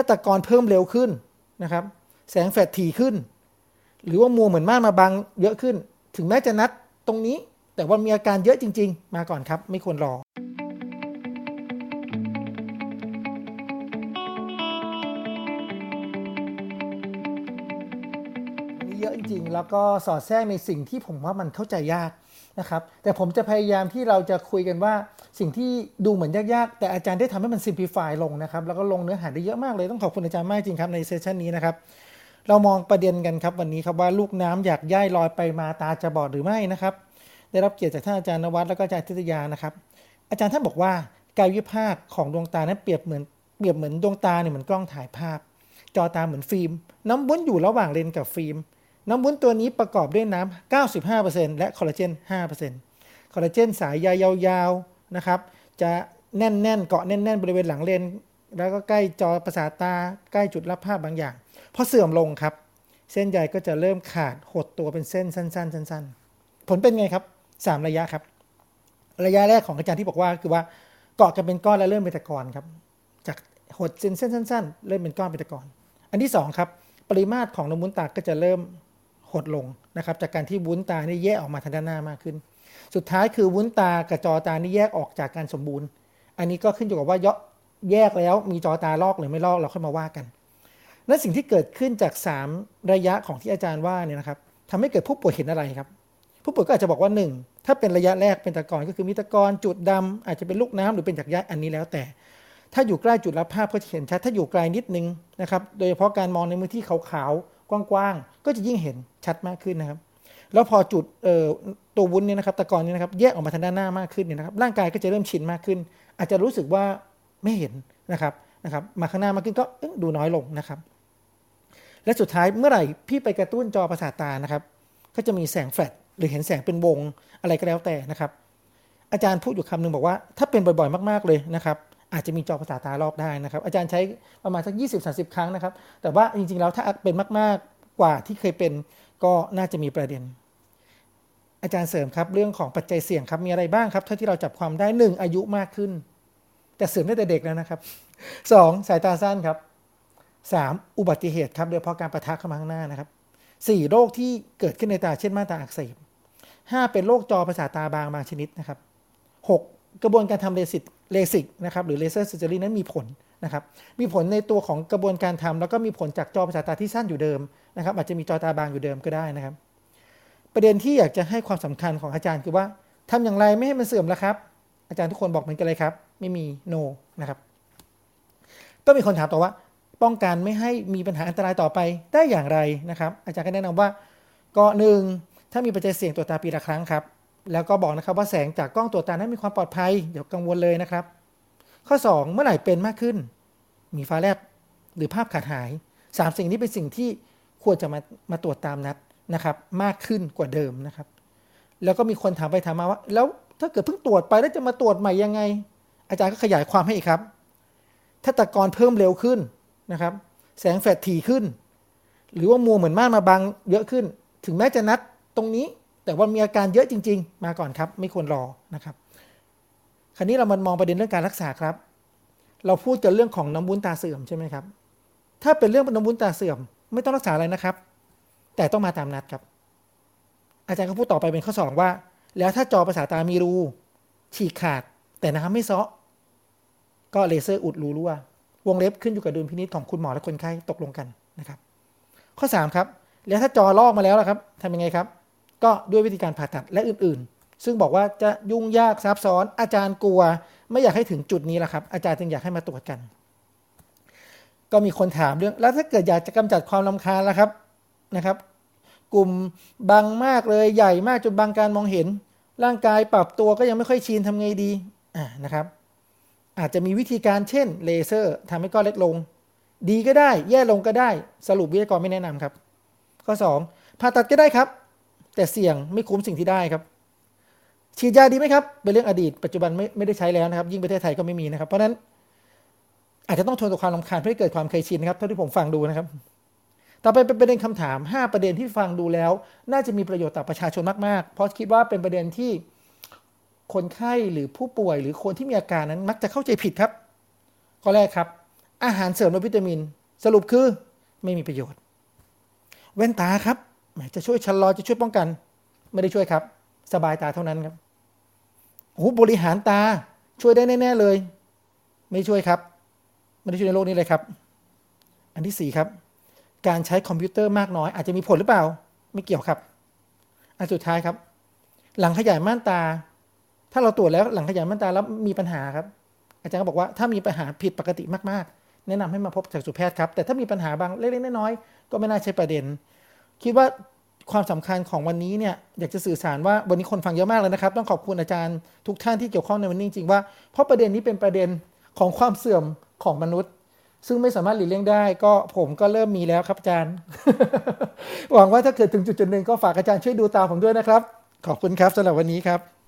ถ้าตะกอนเพิ่มเร็วขึ้นนะครับ แสงแฟลชถี่ขึ้น หรือว่ามัวเหมือนม่านมาบังเยอะขึ้น ถึงแม้จะนัดตรงนี้ แต่ว่ามีอาการเยอะจริง ๆ มาก่อนครับ ไม่ควรรอ เยอะจริงๆ แล้วก็สอดแทรกในสิ่งที่ผมว่ามันเข้าใจยากนะครับ แต่ผมจะพยายามที่เราจะคุยกันว่าสิ่งที่ดูเหมือนยากๆ แต่อาจารย์ได้ทำให้มันซิมพลิฟายลงนะครับ แล้วก็ลงเนื้อหาได้เยอะมากเลย ต้องขอบคุณอาจารย์มากจริงครับในเซสชันนี้นะครับ เรามองประเด็นกันครับวันนี้ครับว่าลูกน้ำอยากย่ายลอยไปมาตาจะบอดหรือไม่นะครับ ได้รับเกียรติจากท่านอาจารย์นวัตแล้วก็อาจารย์ทิตยานะครับ อาจารย์ท่านบอกว่ากายวิภาคของดวงตานั้นเปรียบเหมือนเปรียบเหมือนดวงตาเนี่ยเหมือนกล้องถ่ายภาพ จอตาเหมือนฟิล์มน้ำวนอยู่ระหว่างเลนกับฟิล์ม น้ำวุ้นตัวนี้ประกอบด้วยน้ำ 95%และคอลลาเจน 5%คอลลาเจนสายใยยาวๆนะครับจะแน่นๆ เกาะแน่น ๆ บริเวณหลังเลน แล้วก็ใกล้จอประสาทตาใกล้จุดรับภาพบางอย่างพอเสื่อมลงครับ เส้นใยก็จะเริ่มขาดหดตัวเป็นเส้นสั้น ๆ สั้น ๆ ผลเป็นไงครับ 3 ระยะครับ ระยะแรกของอาจารย์ที่บอกว่าคือว่าเกาะกันเป็นก้อนแล้วเริ่มเป็นตะกอนครับ จากหดเส้นเส้นสั้น ๆ เริ่มเป็นก้อนเป็นตะกอน อันที่2ครับปริมาตรของน้ำวุ้นตาก็จะเริ่ม หดลงนะครับจากการที่วุ้นตานี่แยกออกมาทางด้านหน้ามากขึ้น สุดท้ายคือวุ้นตากระจอตานี่แยกออกจากการสมบูรณ์ อันนี้ก็ขึ้นอยู่กับว่าแยกแล้วมีจอตาลอกหรือไม่ลอกเราค่อยมาว่ากันและสิ่งที่เกิดขึ้นจาก 3 ระยะของที่อาจารย์ว่าเนี่ยนะครับทำให้เกิดผู้ป่วยเห็นอะไรครับ ผู้ป่วยก็อาจจะบอกว่า 1 ถ้าเป็นระยะแรกเป็นตะกอนก็คือมีตะกอนจุดดำอาจจะเป็นลูกน้ำหรือเป็นจากยะอันนี้แล้วแต่ ถ้าอยู่ใกล้จุดรับภาพก็จะเห็นชัดถ้าอยู่ไกลนิดนึงนะครับโดยเฉพาะการมองในมือที่ขาว กว้างๆก็จะยิ่งเห็นชัดมากขึ้นนะครับ แล้วพอจุดตัววุ้นเนี่ยนะครับตะกอนเนี่ยนะครับแยกออกมาทางด้านหน้ามากขึ้นเนี่ยนะครับร่างกายก็จะเริ่มชินมากขึ้น อาจจะรู้สึกว่าไม่เห็นนะครับนะครับมาข้างหน้ามากขึ้นก็ดูน้อยลงนะครับ และสุดท้ายเมื่อไหร่พี่ไปกระตุ้นจอประสาทตานะครับ ก็จะมีแสงแฟลชหรือเห็นแสงเป็นวงอะไรก็แล้วแต่นะครับ อาจารย์พูดอยู่คำหนึ่งบอกว่า ถ้าเป็นบ่อยๆ มาก ๆเลยนะครับ อาจจะมีจอประสาตาลอกได้นะครับ อาจารย์ใช้ประมาณสัก 20-30 ครั้งนะครับ แต่ว่าจริงๆแล้วถ้าเป็นมากๆกว่าที่เคยเป็นก็น่าจะมีประเด็น อาจารย์เสริมครับเรื่องของปัจจัยเสี่ยงครับมีอะไรบ้างครับเท่าที่เราจับความได้หนึ่งอายุมากขึ้น แต่เสริมได้แต่เด็กแล้วนะครับสองสายตาสั้นครับสามอุบัติเหตุครับโดยเฉพาะการประทะเข้ามาข้างหน้านะครับสี่โรคที่เกิดขึ้นในตาเช่นม่านตาอักเสบห้าเป็นโรคจอประสาทตาบางบางชนิดนะครับห กระบวนการทำเลสิกเลสิกนะครับหรือ laser surgery นั้นมีผลนะครับมีผลในตัวของกระบวนการทำแล้วก็มีผลจากจอประสาทตาที่สั้นอยู่เดิมนะครับอาจจะมีจอตาบางอยู่เดิมก็ได้นะครับ ประเด็นที่อยากจะให้ความสำคัญของอาจารย์คือว่าทำอย่างไรไม่ให้มันเสื่อมล่ะครับ อาจารย์ทุกคนบอกเหมือนกันเลยครับ ไม่มีโ no นะครับก็มีคนถามต่อว่า ป้องกันไม่ให้มีปัญหาอันตรายต่อไปได้อย่างไรนะครับ อาจารย์ก็แนะนำว่าก็หนึ่งถ้ามีปัจจัยเสี่ยงตรวจตาปีละครั้งครับ แล้วก็บอกนะครับว่าแสงจากกล้องตรวจตานั้นมีความปลอดภัยอย่ากังวลเลยนะครับ ข้อ 2 เมื่อไหร่เป็นมากขึ้น มีฟ้าแลบหรือภาพขาดหาย 3 สิ่งนี้เป็นสิ่งที่ควรจะมามาตรวจตามนัดนะครับ มากขึ้นกว่าเดิมนะครับ แล้วก็มีคนถามไปถามมาว่า แล้วถ้าเกิดเพิ่งตรวจไปแล้วจะมาตรวจใหม่ยังไง อาจารย์ก็ขยายความให้อีกครับ ถ้าตะกอนเพิ่มเร็วขึ้นนะครับ แสงแฟลชถี่ขึ้น หรือว่ามัวเหมือนม่านมาบังเยอะขึ้น ถึงแม้จะนัดตรงนี้ แต่ว่ามีอาการเยอะจริง ๆ มาก่อนครับ ไม่ควรรอนะครับ คราวนี้เรามามองประเด็นเรื่องการรักษาครับ เราพูดกันเรื่องของน้ำวุ้นตาเสื่อมใช่ไหมครับ ถ้าเป็นเรื่องน้ำวุ้นตาเสื่อม ไม่ต้องรักษาอะไรนะครับ แต่ต้องมาตามนัดครับ อาจารย์ก็พูดต่อไปเป็นข้อสองว่า แล้วถ้าจอประสาทตามีรู ฉีกขาด แต่น้ำไม่ซาะ ก็เลเซอร์อุดรูรั่ววงเล็บขึ้นอยู่กับดุลพินิจของคุณหมอและคนไข้ตกลงกันนะครับ ข้อ3ครับแล้วถ้าจอลอกมาแล้วล่ะครับทำยังไงครับ ก็ด้วยวิธีการผ่าตัดและอื่นๆ ซึ่งบอกว่าจะยุ่งยากซับซ้อนอาจารย์กลัว ไม่อยากให้ถึงจุดนี้แหละครับ อาจารย์จึงอยากให้มาตรวจกัน ก็มีคนถามเรื่อง แล้วถ้าเกิดอยากจะกำจัดความลำคาญล่ะครับนะครับ กลุ่มบางมากเลยใหญ่มากจนบางการมองเห็น ร่างกายปรับตัวก็ยังไม่ค่อยชินทำไงดีอ่านะครับ อาจจะมีวิธีการเช่นเลเซอร์ทำให้ก้อนเล็กลง ดีก็ได้ แย่ลงก็ได้ สรุปวิทยากรไม่แนะนำครับ ข้อ 2 ผ่าตัดก็ได้ครับ แต่เสี่ยงไม่คุ้มสิ่งที่ได้ครับ ฉีดยาดีไหมครับ เป็นเรื่องอดีตปัจจุบันไม่ไม่ได้ใช้แล้วนะครับ ยิ่งประเทศไทยก็ไม่มีนะครับ เพราะนั้นอาจจะต้องทนต่อความลำคาญเพื่อให้เกิดความเคยชินนะครับเท่าที่ผมฟังดูนะครับ ต่อไปเป็นประเด็นคำถาม 5 ประเด็นที่ฟังดูแล้ว น่าจะมีประโยชน์ต่อประชาชนมากๆ เพราะคิดว่าเป็นประเด็นที่คนไข้หรือผู้ป่วย หรือคนที่มีอาการนั้นมักจะเข้าใจผิดครับข้อแรกครับ อาหารเสริมและวิตามิน สรุปคือไม่มีประโยชน์ แว่นตาครับ จะช่วยชะลอจะช่วยป้องกัน ไม่ได้ช่วยครับ สบายตาเท่านั้นครับโอ้บริหารตาช่วยได้แน่ๆเลย ไม่ช่วยครับ ไม่ได้ช่วยในโลกนี้เลยครับ อันที่สี่ครับ การใช้คอมพิวเตอร์มากน้อย อาจจะมีผลหรือเปล่า ไม่เกี่ยวครับ อันสุดท้ายครับ หลังขยายม่านตา ถ้าเราตรวจแล้วหลังขยายม่านตาแล้วมีปัญหาครับ อาจารย์ก็บอกว่าถ้ามีปัญหาผิดปกติมากๆ แนะนำให้มาพบจักษุแพทย์ครับแต่ถ้ามีปัญหาบางเล็กๆน้อยๆก็ไม่น่าใช่ประเด็น คิดว่าความสำคัญของวันนี้เนี่ยอยากจะสื่อสารว่าวันนี้คนฟังเยอะมากเลยนะครับ ต้องขอบคุณอาจารย์ทุกท่านที่เกี่ยวข้องในวันนี้จริงๆว่าเพราะประเด็นนี้เป็นประเด็นของความเสื่อมของมนุษย์ ซึ่งไม่สามารถหลีกเลี่ยงได้ ก็ผมก็เริ่มมีแล้วครับอาจารย์ หวังว่าถ้าเกิดถึงจุดจุดหนึ่งก็ฝากอาจารย์ช่วยดูตาผมด้วยนะครับ ขอบคุณครับสำหรับวันนี้ครับ